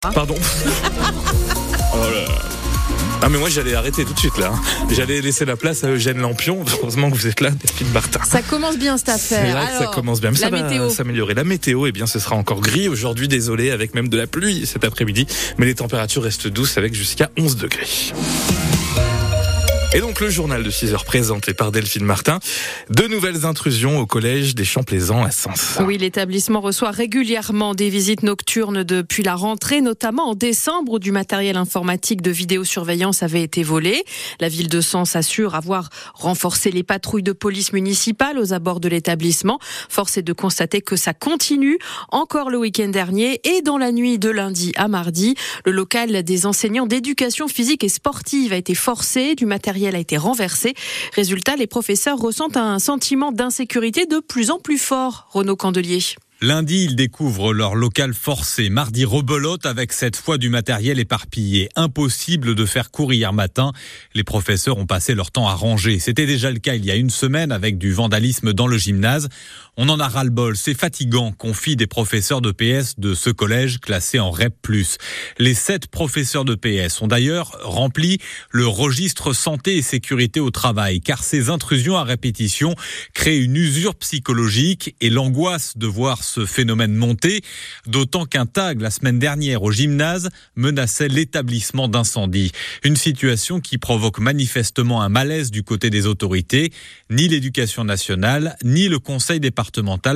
Pardon. oh là. Ah mais moi j'allais arrêter tout de suite là. hein. J'allais laisser la place à Eugène Lampion. Heureusement que vous êtes là, Delphine Martin. Ça commence bien cette C'est affaire. là que ça commence bien. Mais la ça va météo. s'améliorer. La météo, eh bien, ce sera encore gris aujourd'hui, désolé, avec même de la pluie cet après-midi. Mais les températures restent douces avec jusqu'à 11 degrés. Et donc le journal de 6 heures présenté par Delphine Martin. De nouvelles intrusions au collège des Champs-Plaisants à Sens. Oui, l'établissement reçoit régulièrement des visites nocturnes depuis la rentrée, notamment en décembre où du matériel informatique de vidéosurveillance avait été volé. La ville de Sens assure avoir renforcé les patrouilles de police municipale aux abords de l'établissement. Force est de constater que ça continue encore le week-end dernier et dans la nuit de lundi à mardi. Le local des enseignants d'éducation physique et sportive a été forcé, du matériel a été renversé. Résultat, les professeurs ressentent un sentiment d'insécurité de plus en plus fort. Renaud Candelier. Lundi, ils découvrent leur local forcé. Mardi, rebelote avec cette fois du matériel éparpillé. Impossible de faire court hier matin. Les professeurs ont passé leur temps à ranger. C'était déjà le cas il y a une semaine avec du vandalisme dans le gymnase. On en a ras-le-bol. C'est fatigant, confient des professeurs de PS de ce collège classé en REP+. Les sept professeurs de PS ont d'ailleurs rempli le registre santé et sécurité au travail, car ces intrusions à répétition créent une usure psychologique et l'angoisse de voir ce phénomène monter, d'autant qu'un tag la semaine dernière au gymnase menaçait l'établissement d'incendie. Une situation qui provoque manifestement un malaise du côté des autorités. Ni l'éducation nationale, ni le conseil départemental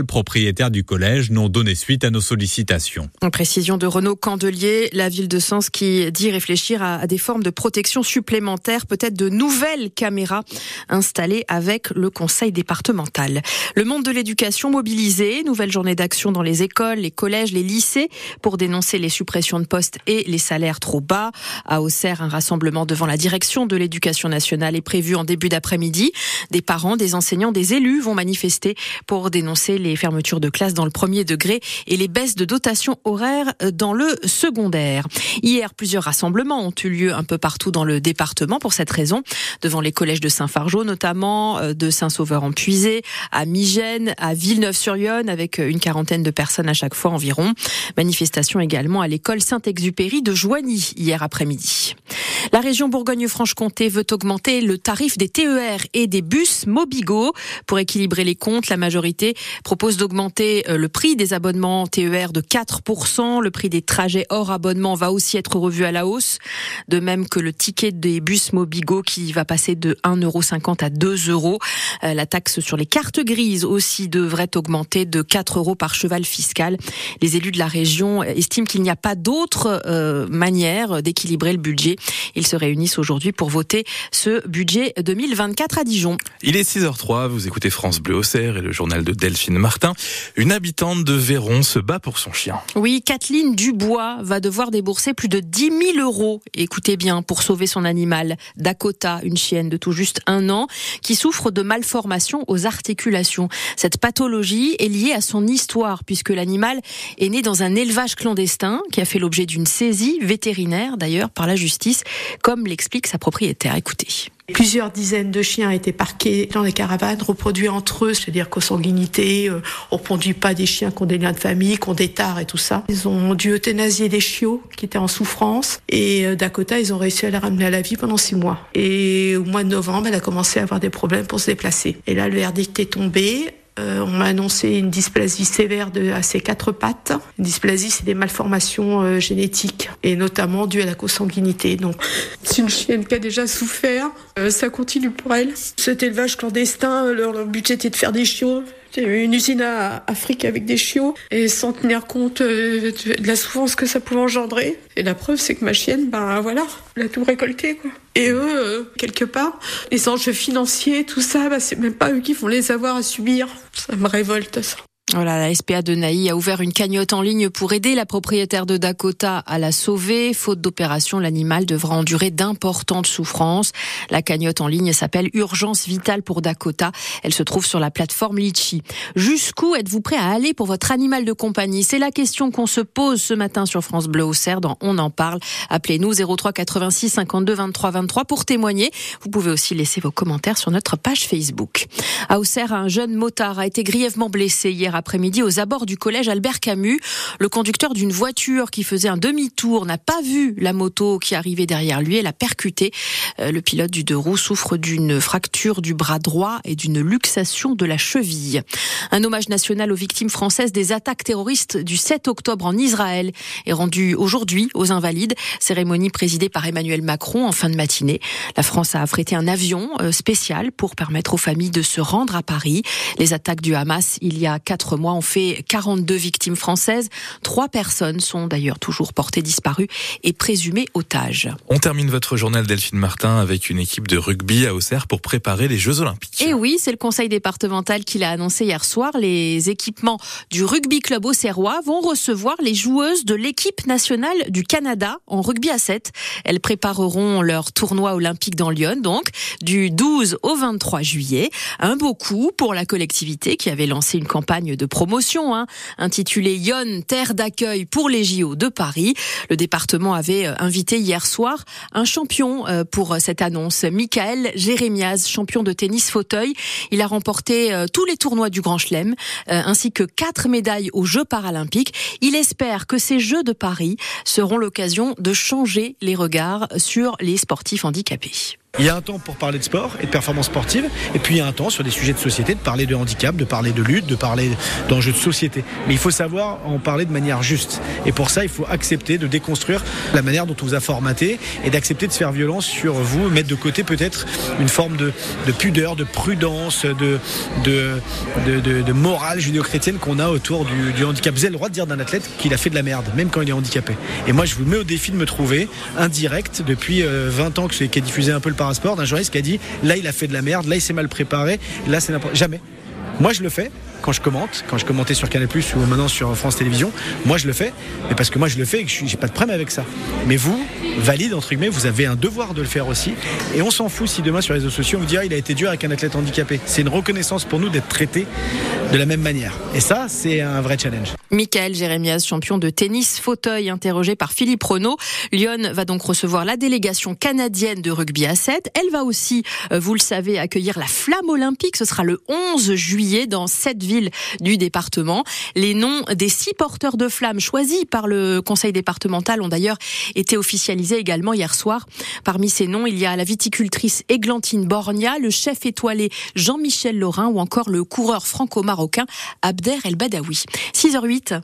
propriétaire du collège n'ont donné suite à nos sollicitations. En précision de Renaud Candelier, la ville de Sens qui dit réfléchir à des formes de protection supplémentaires, peut-être de nouvelles caméras installées avec le conseil départemental. Le monde de l'éducation mobilisé, nouvelle journée d'action dans les écoles, les collèges, les lycées pour dénoncer les suppressions de postes et les salaires trop bas. À Auxerre, un rassemblement devant la direction de l'éducation nationale est prévu en début d'après-midi. Des parents, des enseignants, des élus vont manifester pour dénoncer les fermetures de classes dans le premier degré et les baisses de dotation horaire dans le secondaire. Hier, plusieurs rassemblements ont eu lieu un peu partout dans le département pour cette raison, devant les collèges de Saint-Fargeau notamment, euh, de Saint-Sauveur-en-Puisé, à Migène, à Villeneuve-sur-Yonne, avec une quarantaine de personnes à chaque fois environ. Manifestation également à l'école Saint-Exupéry de Joigny hier après-midi. La région Bourgogne-Franche-Comté veut augmenter le tarif des TER et des bus Mobigo. Pour équilibrer les comptes, la majorité propose d'augmenter euh, le prix des abonnements TER de 4%. Le prix des trajets hors abonnement va aussi être revu à la hausse. De même que le ticket des bus Mobigo qui va passer de 1,50€ à 2 euros. Euh, La taxe sur les cartes grises aussi devrait augmenter de 4 euros par cheval fiscal. Les élus de la région estiment qu'il n'y a pas d'autre euh, manière d'équilibrer le budget. Ils se réunissent aujourd'hui pour voter ce budget 2024 à Dijon. Il est 6h03, vous écoutez France Bleu Auxerre et le journal de Delphine Martin. Une habitante de Véron se bat pour son chien. Oui, Kathleen Dubois va devoir débourser plus de 10 000 euros, écoutez bien, pour sauver son animal. Dakota, une chienne de tout juste un an, qui souffre de malformations aux articulations. Cette pathologie est liée à son histoire, puisque l'animal est né dans un élevage clandestin, qui a fait l'objet d'une saisie vétérinaire, d'ailleurs, par la justice, comme l'explique sa propriétaire. Écoutez. Plusieurs dizaines de chiens étaient parqués dans les caravanes, reproduits entre eux, c'est-à-dire consanguinité. Euh, on ne reproduit pas des chiens qui ont des liens de famille, qui ont des tares et tout ça. Ils ont dû euthanasier des chiots qui étaient en souffrance. Et euh, Dakota, ils ont réussi à la ramener à la vie pendant six mois. Et au mois de novembre, elle a commencé à avoir des problèmes pour se déplacer. Et là, le verdict est tombé. Euh, on m'a annoncé une dysplasie sévère de, à ses quatre pattes. Une dysplasie, c'est des malformations euh, génétiques et notamment dues à la consanguinité. Donc, c'est une chienne qui a déjà souffert. Euh, ça continue pour elle. Cet élevage clandestin, leur, leur but était de faire des chiots. Une usine à Afrique avec des chiots et sans tenir compte euh, de la souffrance que ça pouvait engendrer. Et la preuve, c'est que ma chienne, ben voilà, elle a tout récolté quoi. Et eux, euh, quelque part, les enjeux financiers, tout ça, bah, c'est même pas eux qui vont les avoir à subir. Ça me révolte ça. Voilà, la SPA de Naï a ouvert une cagnotte en ligne pour aider la propriétaire de Dakota à la sauver. Faute d'opération, l'animal devra endurer d'importantes souffrances. La cagnotte en ligne s'appelle Urgence vitale pour Dakota. Elle se trouve sur la plateforme Litchi. Jusqu'où êtes-vous prêt à aller pour votre animal de compagnie? C'est la question qu'on se pose ce matin sur France Bleu Auxerre dans On en parle. Appelez-nous 03 86 52 23 23 pour témoigner. Vous pouvez aussi laisser vos commentaires sur notre page Facebook. À Auxerre, un jeune motard a été grièvement blessé hier après-midi aux abords du collège Albert Camus. Le conducteur d'une voiture qui faisait un demi-tour n'a pas vu la moto qui arrivait derrière lui et l'a percuté. Euh, le pilote du deux roues souffre d'une fracture du bras droit et d'une luxation de la cheville. Un hommage national aux victimes françaises des attaques terroristes du 7 octobre en Israël est rendu aujourd'hui aux Invalides. Cérémonie présidée par Emmanuel Macron en fin de matinée. La France a affrété un avion euh, spécial pour permettre aux familles de se rendre à Paris. Les attaques du Hamas il y a quatre mois ont fait 42 victimes françaises. Trois personnes sont d'ailleurs toujours portées disparues et présumées otages. On termine votre journal Delphine Martin avec une équipe de rugby à Auxerre pour préparer les Jeux Olympiques. Et oui, c'est le conseil départemental qui l'a annoncé hier soir. Les équipements du rugby club auxerrois vont recevoir les joueuses de l'équipe nationale du Canada en rugby à 7. Elles prépareront leur tournoi olympique dans Lyon, donc du 12 au 23 juillet. Un beau coup pour la collectivité qui avait lancé une campagne de promotion hein, intitulée Lyon, terre d'accueil pour les JO de Paris. Le département avait euh, invité hier soir un champion euh, pour cette annonce, Michael Jérémiaz, champion de tennis fauteuil. Il a remporté euh, tous les tournois du Grand Chelem, ainsi que quatre médailles aux Jeux paralympiques. Il espère que ces Jeux de Paris seront l'occasion de changer les regards sur les sportifs handicapés. Il y a un temps pour parler de sport et de performance sportive, et puis il y a un temps sur des sujets de société, de parler de handicap, de parler de lutte, de parler d'enjeux de société. Mais il faut savoir en parler de manière juste. Et pour ça, il faut accepter de déconstruire la manière dont on vous a formaté et d'accepter de se faire violence sur vous, mettre de côté peut-être une forme de, pudeur, de prudence, de, morale judéo-chrétienne qu'on a autour du, handicap. Vous avez le droit de dire d'un athlète qu'il a fait de la merde, même quand il est handicapé. Et moi, je vous mets au défi de me trouver indirect depuis 20 euh, ans que c'est diffusé un peu le sport d'un journaliste qui a dit là il a fait de la merde, là il s'est mal préparé, là c'est n'importe jamais. Moi je le fais quand je commente, quand je commentais sur Canal Plus ou maintenant sur France Télévisions, moi je le fais, mais parce que moi je le fais et que je n'ai pas de problème avec ça. Mais vous, valide entre guillemets, vous avez un devoir de le faire aussi. Et on s'en fout si demain sur les réseaux sociaux on vous dit ah, il a été dur avec un athlète handicapé. C'est une reconnaissance pour nous d'être traité de la même manière. Et ça, c'est un vrai challenge. Michael Jérémias, champion de tennis fauteuil, interrogé par Philippe Renaud. Lyon va donc recevoir la délégation canadienne de rugby à 7. Elle va aussi, euh, vous le savez, accueillir la flamme olympique. Ce sera le 11 juillet dans cette ville du département. Les noms des six porteurs de flammes choisis par le conseil départemental ont d'ailleurs été officialisés également hier soir. Parmi ces noms, il y a la viticultrice Églantine Borgna, le chef étoilé Jean-Michel Laurin ou encore le coureur franco-marocain Abder El Badawi. 6h08.